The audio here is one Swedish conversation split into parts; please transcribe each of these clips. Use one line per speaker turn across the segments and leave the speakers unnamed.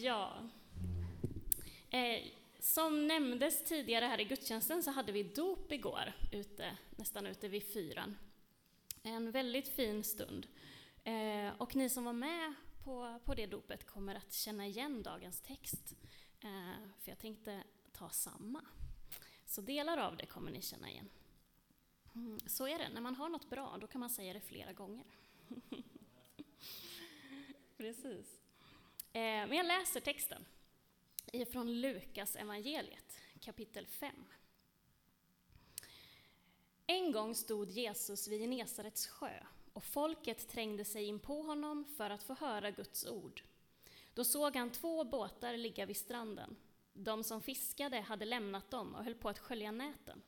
Ja. Eh, som nämndes tidigare här i gudstjänsten så hade vi dop igår, ute, nästan ute vid fyran. En väldigt fin stund. Eh, och ni som var med på, på det dopet kommer att känna igen dagens text. Eh, för jag tänkte ta samma. Så delar av det kommer ni känna igen. Mm, så är det, när man har något bra, då kan man säga det flera gånger. Precis. Eh, men jag läser texten ifrån Lukas evangeliet, kapitel 5. En gång stod Jesus vid Genesarets sjö och folket trängde sig in på honom för att få höra Guds ord. Då såg han två båtar ligga vid stranden. De som fiskade hade lämnat dem och höll på att skölja näten.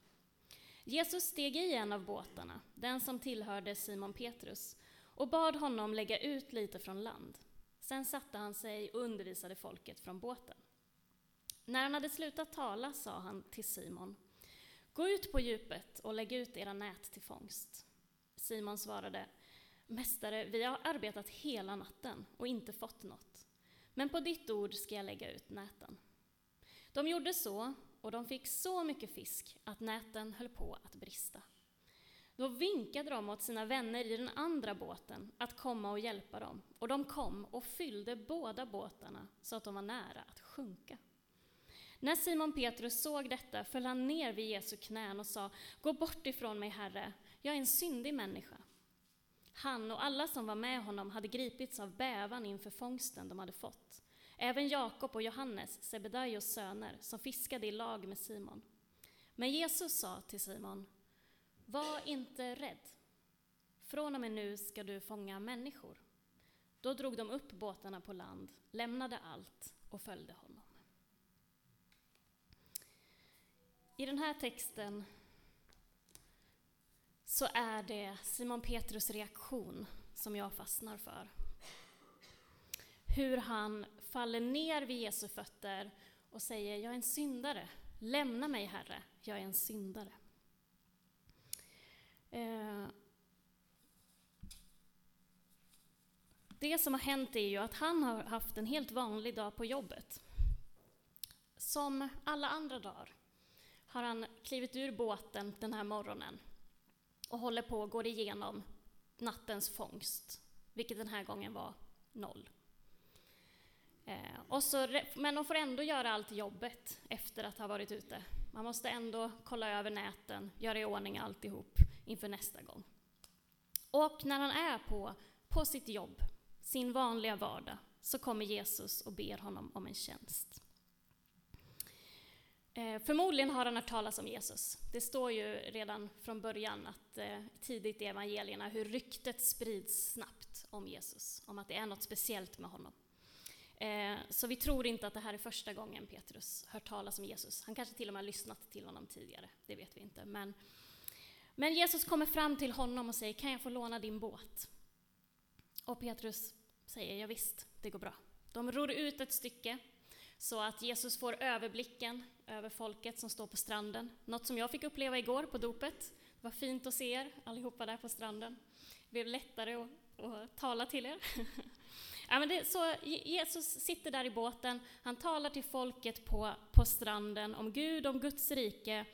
Jesus steg i en av båtarna, den som tillhörde Simon Petrus, och bad honom lägga ut lite från land. Sen satte han sig och undervisade folket från båten. När han hade slutat tala sa han till Simon, Gå ut på djupet och lägg ut era nät till fångst. Simon svarade, Mästare, vi har arbetat hela natten och inte fått något. Men på ditt ord ska jag lägga ut näten. De gjorde så, och de fick så mycket fisk att näten höll på att brista. Då vinkade de åt sina vänner i den andra båten att komma och hjälpa dem, och de kom och fyllde båda båtarna så att de var nära att sjunka. När Simon Petrus såg detta föll han ner vid Jesu knän och sa, Gå bort ifrån mig, Herre, jag är en syndig människa. Han och alla som var med honom hade gripits av bävan inför fångsten de hade fått. Även Jakob och Johannes, Sebedaios söner, som fiskade i lag med Simon. Men Jesus sa till Simon, var inte rädd. Från och med nu ska du fånga människor. Då drog de upp båtarna på land, lämnade allt och följde honom. I den här texten så är det Simon Petrus reaktion som jag fastnar för. Hur han faller ner vid Jesu fötter och säger, jag är en syndare, lämna mig Herre, jag är en syndare. Eh, det som har hänt är ju att han har haft en helt vanlig dag på jobbet. Som alla andra dagar har han klivit ur båten den här morgonen och håller på och går igenom nattens fångst, vilket den här gången var noll. Eh, och så, men de får ändå göra allt jobbet efter att ha varit ute. Man måste ändå kolla över näten, göra i ordning alltihop inför nästa gång. Och när han är på, på sitt jobb, sin vanliga vardag, så kommer Jesus och ber honom om en tjänst. Eh, förmodligen har han hört talas om Jesus. Det står ju redan från början att eh, tidigt i evangelierna hur ryktet sprids snabbt om Jesus, om att det är något speciellt med honom. Eh, så vi tror inte att det här är första gången Petrus hört talas om Jesus. Han kanske till och med har lyssnat till honom tidigare, det vet vi inte. Men, men Jesus kommer fram till honom och säger, kan jag få låna din båt? Och Petrus säger, ja, visst, det går bra. De ror ut ett stycke så att Jesus får överblicken över folket som står på stranden. Något som jag fick uppleva igår på dopet. Det var fint att se er allihopa där på stranden. Det blev lättare att, att tala till er. ja, men det, så Jesus sitter där i båten, han talar till folket på, på stranden om Gud, om Guds rike.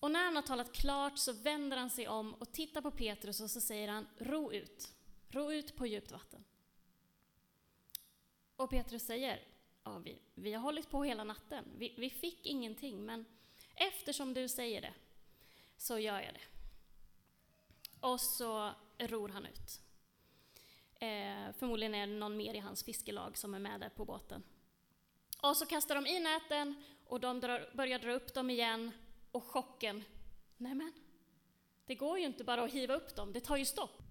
Och när han har talat klart så vänder han sig om och tittar på Petrus och så säger han, ro ut, ro ut på djupt vatten. Och Petrus säger, ja, vi, vi har hållit på hela natten. Vi, vi fick ingenting, men eftersom du säger det så gör jag det. Och så ror han ut. Eh, förmodligen är det någon mer i hans fiskelag som är med där på båten. Och så kastar de i näten och de drar, börjar dra upp dem igen och chocken, nämen, det går ju inte bara att hiva upp dem, det tar ju stopp.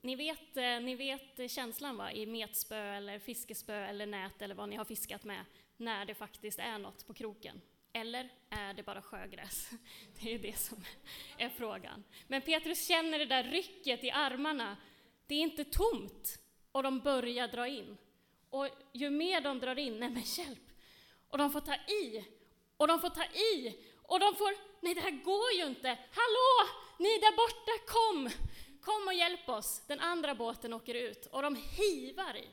Ni vet, eh, ni vet känslan va, i metspö eller fiskespö eller nät eller vad ni har fiskat med, när det faktiskt är något på kroken. Eller är det bara sjögräs? Det är ju det som är frågan. Men Petrus känner det där rycket i armarna. Det är inte tomt. Och de börjar dra in. Och ju mer de drar in, nej men hjälp! Och de får ta i, och de får ta i, och de får, nej det här går ju inte! Hallå! Ni där borta, kom! Kom och hjälp oss! Den andra båten åker ut och de hivar i.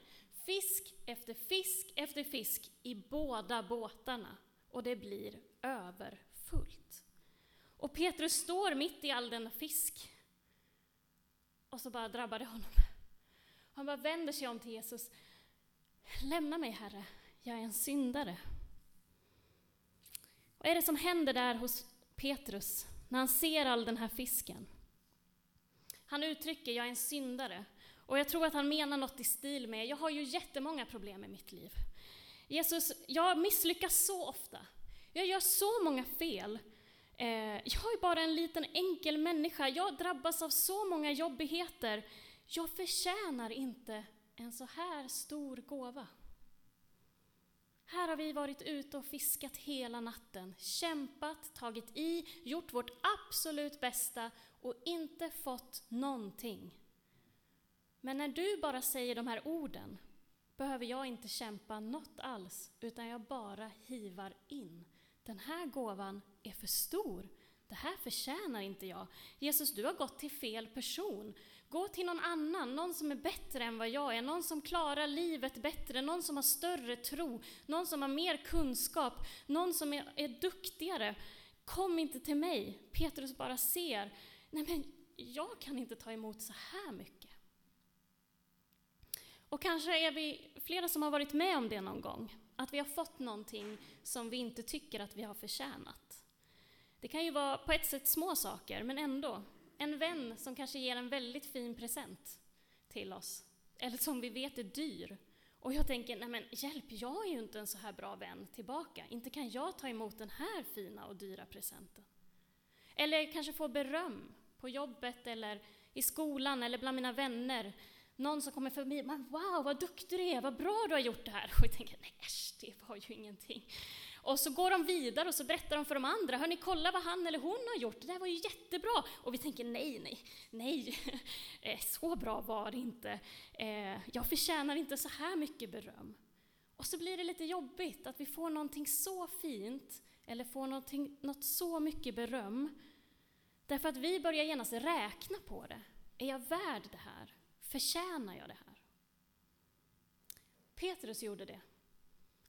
fisk efter fisk efter fisk i båda båtarna och det blir överfullt. Och Petrus står mitt i all denna fisk. Och så bara drabbar det honom. Han bara vänder sig om till Jesus. Lämna mig, Herre, jag är en syndare. Vad är det som händer där hos Petrus när han ser all den här fisken? Han uttrycker, jag är en syndare. Och jag tror att han menar något i stil med, jag har ju jättemånga problem i mitt liv. Jesus, jag misslyckas så ofta. Jag gör så många fel. Eh, jag är bara en liten enkel människa. Jag drabbas av så många jobbigheter. Jag förtjänar inte en så här stor gåva. Här har vi varit ute och fiskat hela natten, kämpat, tagit i, gjort vårt absolut bästa och inte fått någonting. Men när du bara säger de här orden behöver jag inte kämpa något alls, utan jag bara hivar in. Den här gåvan är för stor. Det här förtjänar inte jag. Jesus, du har gått till fel person. Gå till någon annan, någon som är bättre än vad jag är, någon som klarar livet bättre, någon som har större tro, någon som har mer kunskap, någon som är, är duktigare. Kom inte till mig. Petrus bara ser, nej men jag kan inte ta emot så här mycket. Och kanske är vi flera som har varit med om det någon gång, att vi har fått någonting som vi inte tycker att vi har förtjänat. Det kan ju vara på ett sätt små saker, men ändå. En vän som kanske ger en väldigt fin present till oss, eller som vi vet är dyr. Och jag tänker, nej men hjälp, jag är ju inte en så här bra vän tillbaka. Inte kan jag ta emot den här fina och dyra presenten. Eller kanske få beröm på jobbet eller i skolan eller bland mina vänner. Någon som kommer förbi, men wow vad duktig du är, vad bra du har gjort det här. Och jag tänker, nej äsch, det var ju ingenting. Och så går de vidare och så berättar de för de andra, hörni kolla vad han eller hon har gjort, det där var ju jättebra. Och vi tänker nej, nej, nej, eh, så bra var det inte. Eh, jag förtjänar inte så här mycket beröm. Och så blir det lite jobbigt att vi får någonting så fint, eller får någonting, något så mycket beröm, därför att vi börjar genast räkna på det. Är jag värd det här? Förtjänar jag det här? Petrus gjorde det.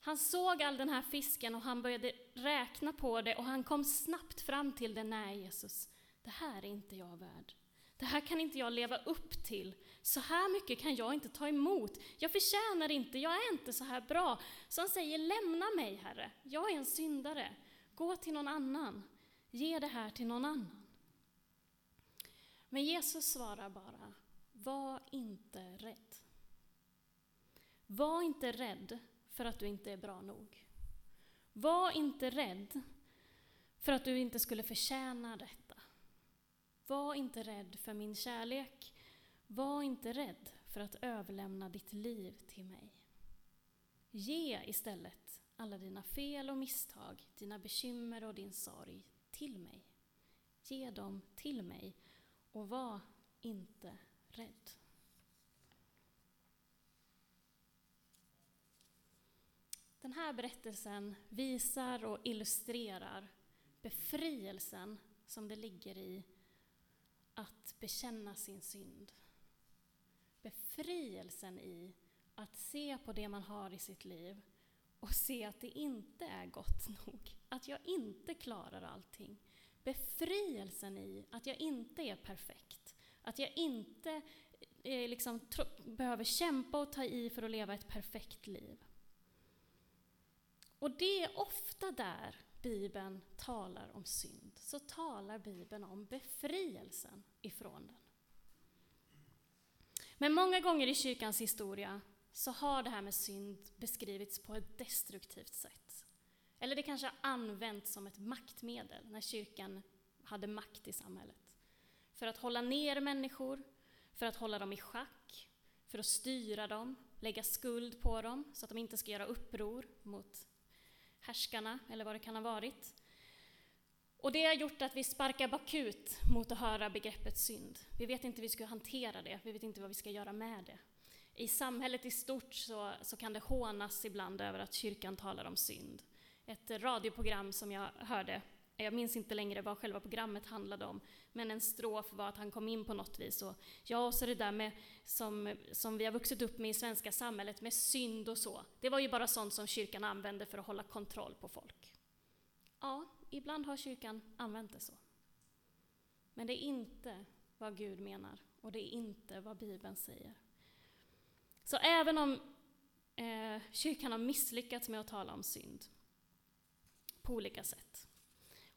Han såg all den här fisken och han började räkna på det och han kom snabbt fram till det. Nej, Jesus, det här är inte jag värd. Det här kan inte jag leva upp till. Så här mycket kan jag inte ta emot. Jag förtjänar inte, jag är inte så här bra. Så han säger, lämna mig, Herre. Jag är en syndare. Gå till någon annan. Ge det här till någon annan. Men Jesus svarar bara, var inte rädd. Var inte rädd för att du inte är bra nog. Var inte rädd för att du inte skulle förtjäna detta. Var inte rädd för min kärlek. Var inte rädd för att överlämna ditt liv till mig. Ge istället alla dina fel och misstag, dina bekymmer och din sorg till mig. Ge dem till mig och var inte rädd. Den här berättelsen visar och illustrerar befrielsen som det ligger i att bekänna sin synd. Befrielsen i att se på det man har i sitt liv och se att det inte är gott nog, att jag inte klarar allting. Befrielsen i att jag inte är perfekt, att jag inte eh, liksom, behöver kämpa och ta i för att leva ett perfekt liv. Och det är ofta där Bibeln talar om synd, så talar Bibeln om befrielsen ifrån den. Men många gånger i kyrkans historia så har det här med synd beskrivits på ett destruktivt sätt. Eller det kanske har använts som ett maktmedel när kyrkan hade makt i samhället. För att hålla ner människor, för att hålla dem i schack, för att styra dem, lägga skuld på dem så att de inte ska göra uppror mot härskarna, eller vad det kan ha varit. Och det har gjort att vi sparkar bakut mot att höra begreppet synd. Vi vet inte hur vi ska hantera det, vi vet inte vad vi ska göra med det. I samhället i stort så, så kan det hånas ibland över att kyrkan talar om synd. Ett radioprogram som jag hörde jag minns inte längre vad själva programmet handlade om, men en strof var att han kom in på något vis. Och, ja, och så det där med, som, som vi har vuxit upp med i svenska samhället, med synd och så. Det var ju bara sånt som kyrkan använde för att hålla kontroll på folk. Ja, ibland har kyrkan använt det så. Men det är inte vad Gud menar, och det är inte vad Bibeln säger. Så även om eh, kyrkan har misslyckats med att tala om synd, på olika sätt,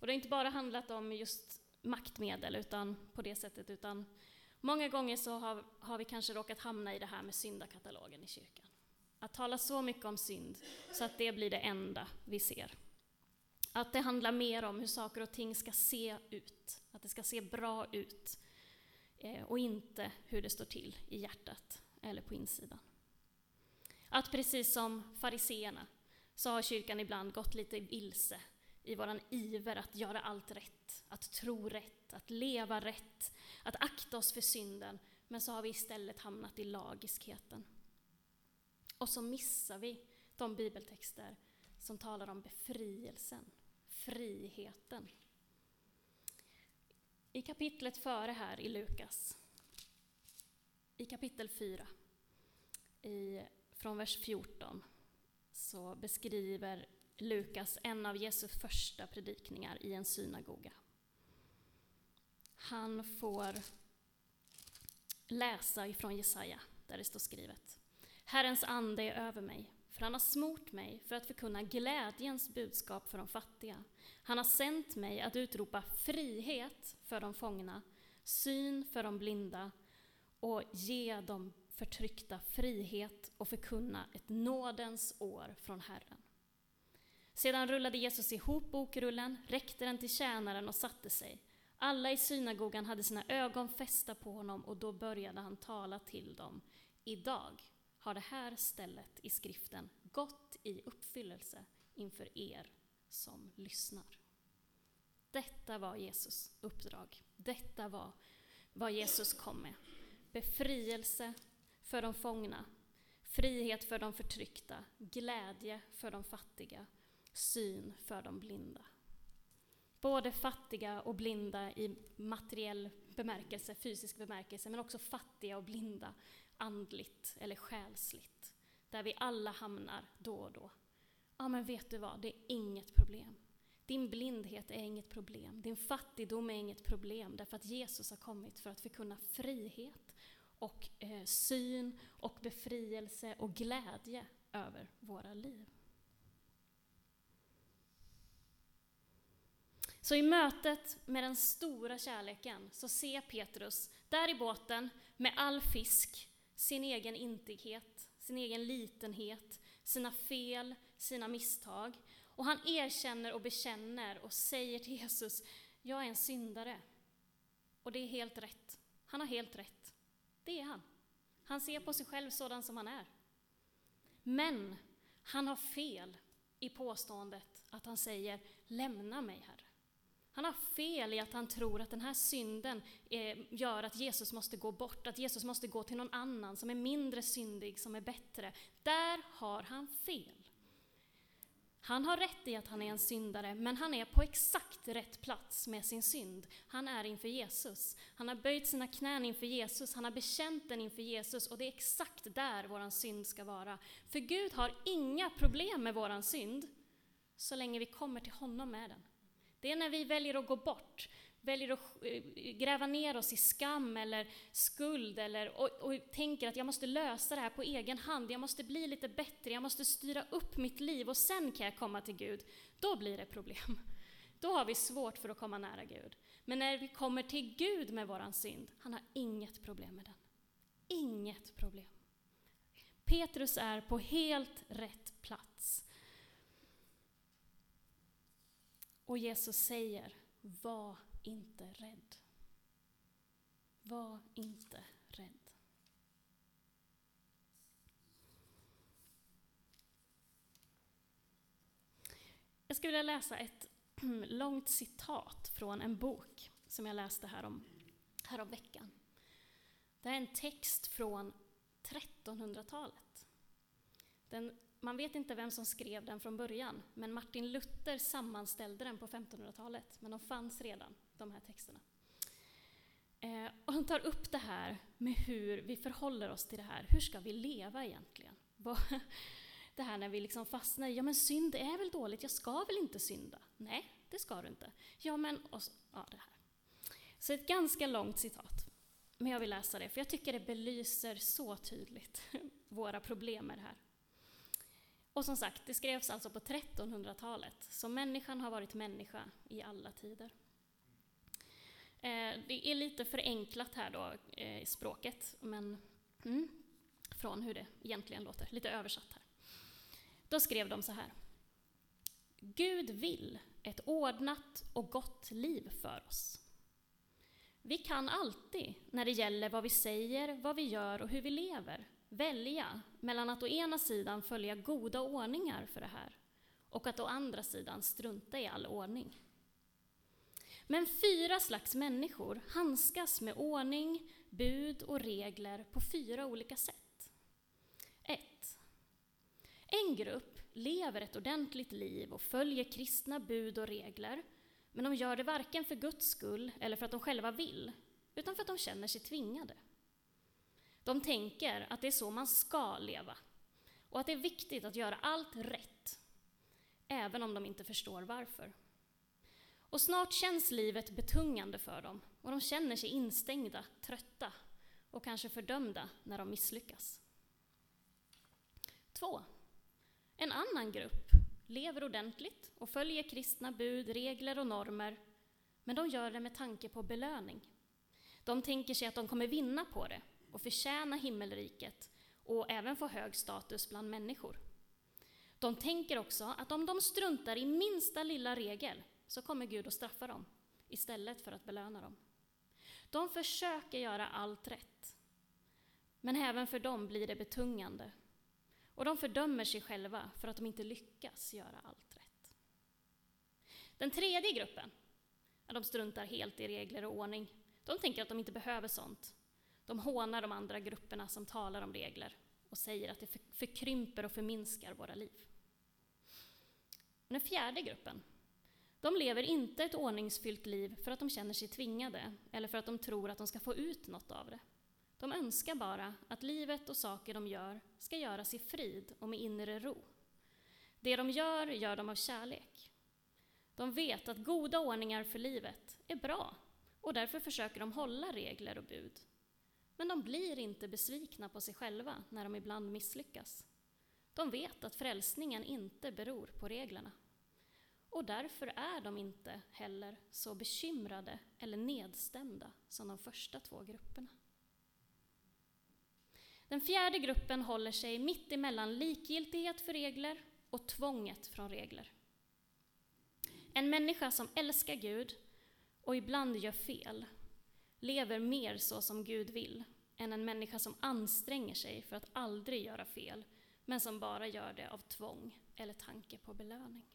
och det har inte bara handlat om just maktmedel utan på det sättet, utan många gånger så har, har vi kanske råkat hamna i det här med syndakatalogen i kyrkan. Att tala så mycket om synd så att det blir det enda vi ser. Att det handlar mer om hur saker och ting ska se ut, att det ska se bra ut eh, och inte hur det står till i hjärtat eller på insidan. Att precis som fariseerna så har kyrkan ibland gått lite vilse i våran iver att göra allt rätt, att tro rätt, att leva rätt, att akta oss för synden. Men så har vi istället hamnat i lagiskheten. Och så missar vi de bibeltexter som talar om befrielsen, friheten. I kapitlet före här i Lukas, i kapitel 4, i, från vers 14, så beskriver Lukas en av Jesu första predikningar i en synagoga. Han får läsa ifrån Jesaja, där det står skrivet. Herrens ande är över mig, för han har smort mig för att förkunna glädjens budskap för de fattiga. Han har sänt mig att utropa frihet för de fångna, syn för de blinda och ge de förtryckta frihet och förkunna ett nådens år från Herren. Sedan rullade Jesus ihop bokrullen, räckte den till tjänaren och satte sig. Alla i synagogan hade sina ögon fästa på honom och då började han tala till dem. Idag har det här stället i skriften gått i uppfyllelse inför er som lyssnar. Detta var Jesus uppdrag. Detta var vad Jesus kom med. Befrielse för de fångna, frihet för de förtryckta, glädje för de fattiga syn för de blinda. Både fattiga och blinda i materiell bemärkelse, fysisk bemärkelse, men också fattiga och blinda andligt eller själsligt. Där vi alla hamnar då och då. Ja, men vet du vad? Det är inget problem. Din blindhet är inget problem. Din fattigdom är inget problem, därför att Jesus har kommit för att förkunna frihet och eh, syn och befrielse och glädje över våra liv. Så i mötet med den stora kärleken så ser Petrus där i båten med all fisk sin egen intighet, sin egen litenhet, sina fel, sina misstag. Och han erkänner och bekänner och säger till Jesus, jag är en syndare. Och det är helt rätt. Han har helt rätt. Det är han. Han ser på sig själv sådan som han är. Men han har fel i påståendet att han säger, lämna mig Herre. Han har fel i att han tror att den här synden eh, gör att Jesus måste gå bort, att Jesus måste gå till någon annan som är mindre syndig, som är bättre. Där har han fel. Han har rätt i att han är en syndare, men han är på exakt rätt plats med sin synd. Han är inför Jesus. Han har böjt sina knän inför Jesus, han har bekänt den inför Jesus och det är exakt där vår synd ska vara. För Gud har inga problem med vår synd, så länge vi kommer till honom med den. Det är när vi väljer att gå bort, väljer att eh, gräva ner oss i skam eller skuld eller, och, och tänker att jag måste lösa det här på egen hand, jag måste bli lite bättre, jag måste styra upp mitt liv och sen kan jag komma till Gud. Då blir det problem. Då har vi svårt för att komma nära Gud. Men när vi kommer till Gud med våran synd, han har inget problem med den. Inget problem. Petrus är på helt rätt plats. Och Jesus säger, var inte rädd. Var inte rädd. Jag skulle vilja läsa ett långt citat från en bok som jag läste härom, härom veckan. Det är en text från 1300-talet. Den man vet inte vem som skrev den från början, men Martin Luther sammanställde den på 1500-talet, men de fanns redan, de här texterna. Eh, och han tar upp det här med hur vi förhåller oss till det här. Hur ska vi leva egentligen? Det här när vi liksom fastnar i, ja men synd är väl dåligt, jag ska väl inte synda? Nej, det ska du inte. Ja men, och så, ja det här. Så ett ganska långt citat. Men jag vill läsa det, för jag tycker det belyser så tydligt våra problem med det här. Och som sagt, det skrevs alltså på 1300-talet, så människan har varit människa i alla tider. Eh, det är lite förenklat här då, eh, i språket, men mm, från hur det egentligen låter, lite översatt här. Då skrev de så här. Gud vill ett ordnat och gott liv för oss. Vi kan alltid, när det gäller vad vi säger, vad vi gör och hur vi lever, välja mellan att å ena sidan följa goda ordningar för det här och att å andra sidan strunta i all ordning. Men fyra slags människor handskas med ordning, bud och regler på fyra olika sätt. 1. En grupp lever ett ordentligt liv och följer kristna bud och regler, men de gör det varken för Guds skull eller för att de själva vill, utan för att de känner sig tvingade. De tänker att det är så man ska leva och att det är viktigt att göra allt rätt, även om de inte förstår varför. Och snart känns livet betungande för dem och de känner sig instängda, trötta och kanske fördömda när de misslyckas. 2. En annan grupp lever ordentligt och följer kristna bud, regler och normer, men de gör det med tanke på belöning. De tänker sig att de kommer vinna på det och förtjäna himmelriket och även få hög status bland människor. De tänker också att om de struntar i minsta lilla regel så kommer Gud att straffa dem istället för att belöna dem. De försöker göra allt rätt, men även för dem blir det betungande och de fördömer sig själva för att de inte lyckas göra allt rätt. Den tredje gruppen, de struntar helt i regler och ordning. De tänker att de inte behöver sånt. De hånar de andra grupperna som talar om regler och säger att det förkrymper och förminskar våra liv. Den fjärde gruppen, de lever inte ett ordningsfyllt liv för att de känner sig tvingade eller för att de tror att de ska få ut något av det. De önskar bara att livet och saker de gör ska göras i frid och med inre ro. Det de gör, gör de av kärlek. De vet att goda ordningar för livet är bra och därför försöker de hålla regler och bud. Men de blir inte besvikna på sig själva när de ibland misslyckas. De vet att frälsningen inte beror på reglerna. Och därför är de inte heller så bekymrade eller nedstämda som de första två grupperna. Den fjärde gruppen håller sig mitt emellan likgiltighet för regler och tvånget från regler. En människa som älskar Gud och ibland gör fel lever mer så som Gud vill än en människa som anstränger sig för att aldrig göra fel men som bara gör det av tvång eller tanke på belöning.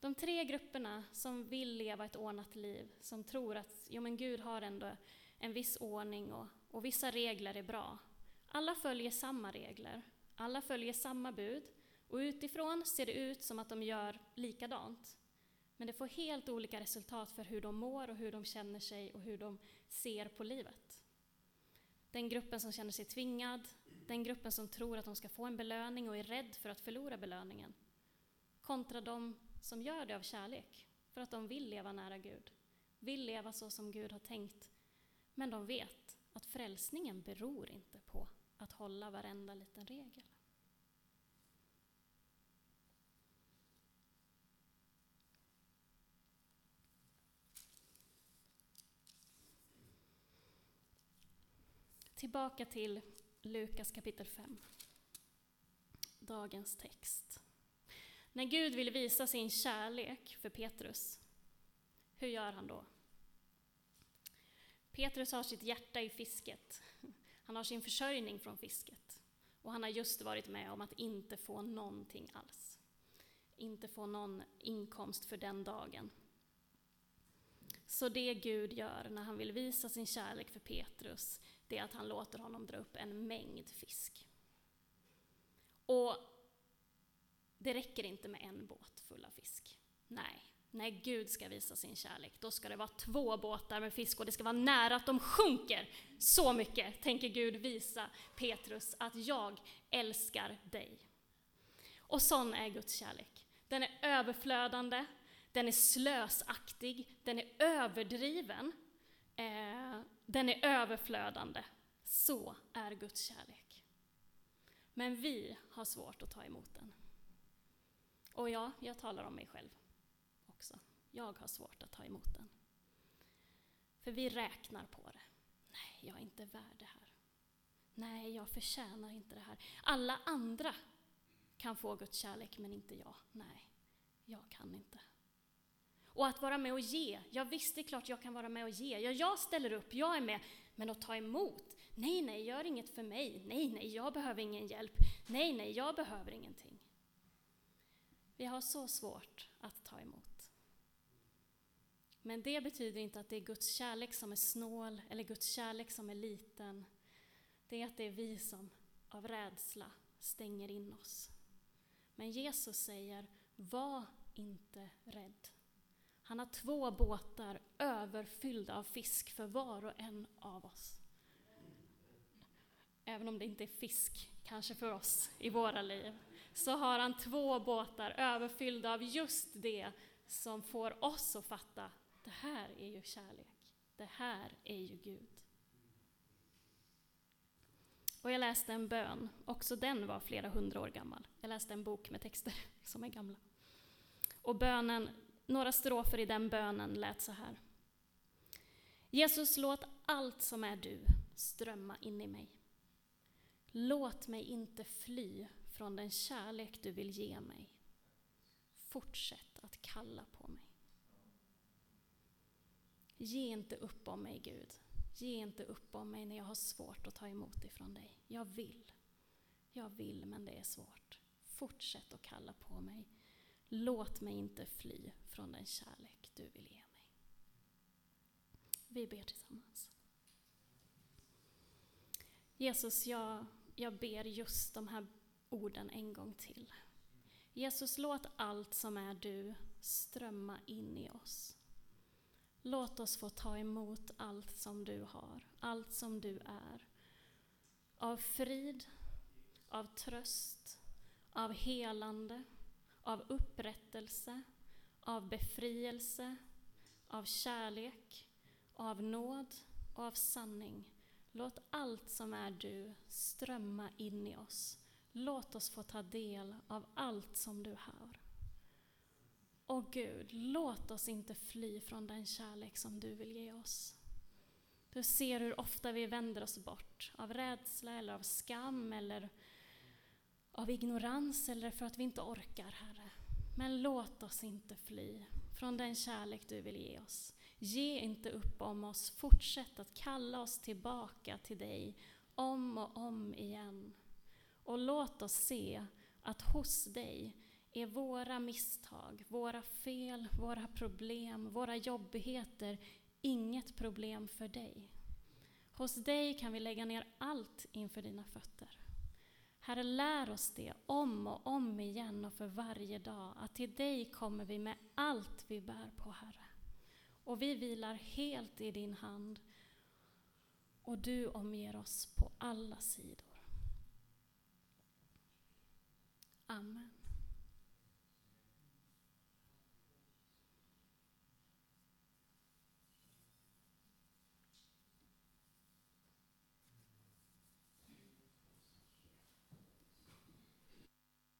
De tre grupperna som vill leva ett ordnat liv, som tror att jo, men Gud har ändå en viss ordning och, och vissa regler är bra. Alla följer samma regler, alla följer samma bud och utifrån ser det ut som att de gör likadant. Men det får helt olika resultat för hur de mår och hur de känner sig och hur de ser på livet. Den gruppen som känner sig tvingad, den gruppen som tror att de ska få en belöning och är rädd för att förlora belöningen. Kontra de som gör det av kärlek, för att de vill leva nära Gud, vill leva så som Gud har tänkt men de vet att frälsningen beror inte på att hålla varenda liten regel. Tillbaka till Lukas kapitel 5. Dagens text. När Gud vill visa sin kärlek för Petrus, hur gör han då? Petrus har sitt hjärta i fisket. Han har sin försörjning från fisket. Och han har just varit med om att inte få någonting alls. Inte få någon inkomst för den dagen. Så det Gud gör när han vill visa sin kärlek för Petrus, det är att han låter honom dra upp en mängd fisk. Och det räcker inte med en båt full av fisk. Nej, när Gud ska visa sin kärlek, då ska det vara två båtar med fisk och det ska vara nära att de sjunker. Så mycket tänker Gud visa Petrus att jag älskar dig. Och sån är Guds kärlek. Den är överflödande, den är slösaktig, den är överdriven, eh, den är överflödande. Så är Guds kärlek. Men vi har svårt att ta emot den. Och ja, jag talar om mig själv också. Jag har svårt att ta emot den. För vi räknar på det. Nej, jag är inte värd det här. Nej, jag förtjänar inte det här. Alla andra kan få Guds kärlek, men inte jag. Nej, jag kan inte. Och att vara med och ge. Ja, visst, det är klart jag kan vara med och ge. Ja, jag ställer upp, jag är med. Men att ta emot? Nej, nej, gör inget för mig. Nej, nej, jag behöver ingen hjälp. Nej, nej, jag behöver ingenting. Vi har så svårt att ta emot. Men det betyder inte att det är Guds kärlek som är snål eller Guds kärlek som är liten. Det är att det är vi som av rädsla stänger in oss. Men Jesus säger, var inte rädd. Han har två båtar överfyllda av fisk för var och en av oss. Även om det inte är fisk, kanske för oss, i våra liv, så har han två båtar överfyllda av just det som får oss att fatta, det här är ju kärlek. Det här är ju Gud. Och jag läste en bön, också den var flera hundra år gammal. Jag läste en bok med texter som är gamla. Och bönen, några strofer i den bönen lät så här. Jesus, låt allt som är du strömma in i mig. Låt mig inte fly från den kärlek du vill ge mig. Fortsätt att kalla på mig. Ge inte upp om mig, Gud. Ge inte upp om mig när jag har svårt att ta emot ifrån dig. Jag vill. Jag vill, men det är svårt. Fortsätt att kalla på mig. Låt mig inte fly från den kärlek du vill ge mig. Vi ber tillsammans. Jesus, jag, jag ber just de här orden en gång till. Jesus, låt allt som är du strömma in i oss. Låt oss få ta emot allt som du har, allt som du är. Av frid, av tröst, av helande, av upprättelse, av befrielse, av kärlek, av nåd och av sanning. Låt allt som är du strömma in i oss. Låt oss få ta del av allt som du har. Åh Gud, låt oss inte fly från den kärlek som du vill ge oss. Du ser hur ofta vi vänder oss bort av rädsla eller av skam eller av ignorans eller för att vi inte orkar, Herre. Men låt oss inte fly från den kärlek du vill ge oss. Ge inte upp om oss, fortsätt att kalla oss tillbaka till dig om och om igen. Och låt oss se att hos dig är våra misstag, våra fel, våra problem, våra jobbigheter inget problem för dig. Hos dig kan vi lägga ner allt inför dina fötter. Herre, lär oss det om och om igen och för varje dag, att till dig kommer vi med allt vi bär på, Herre. Och vi vilar helt i din hand och du omger oss på alla sidor. Amen.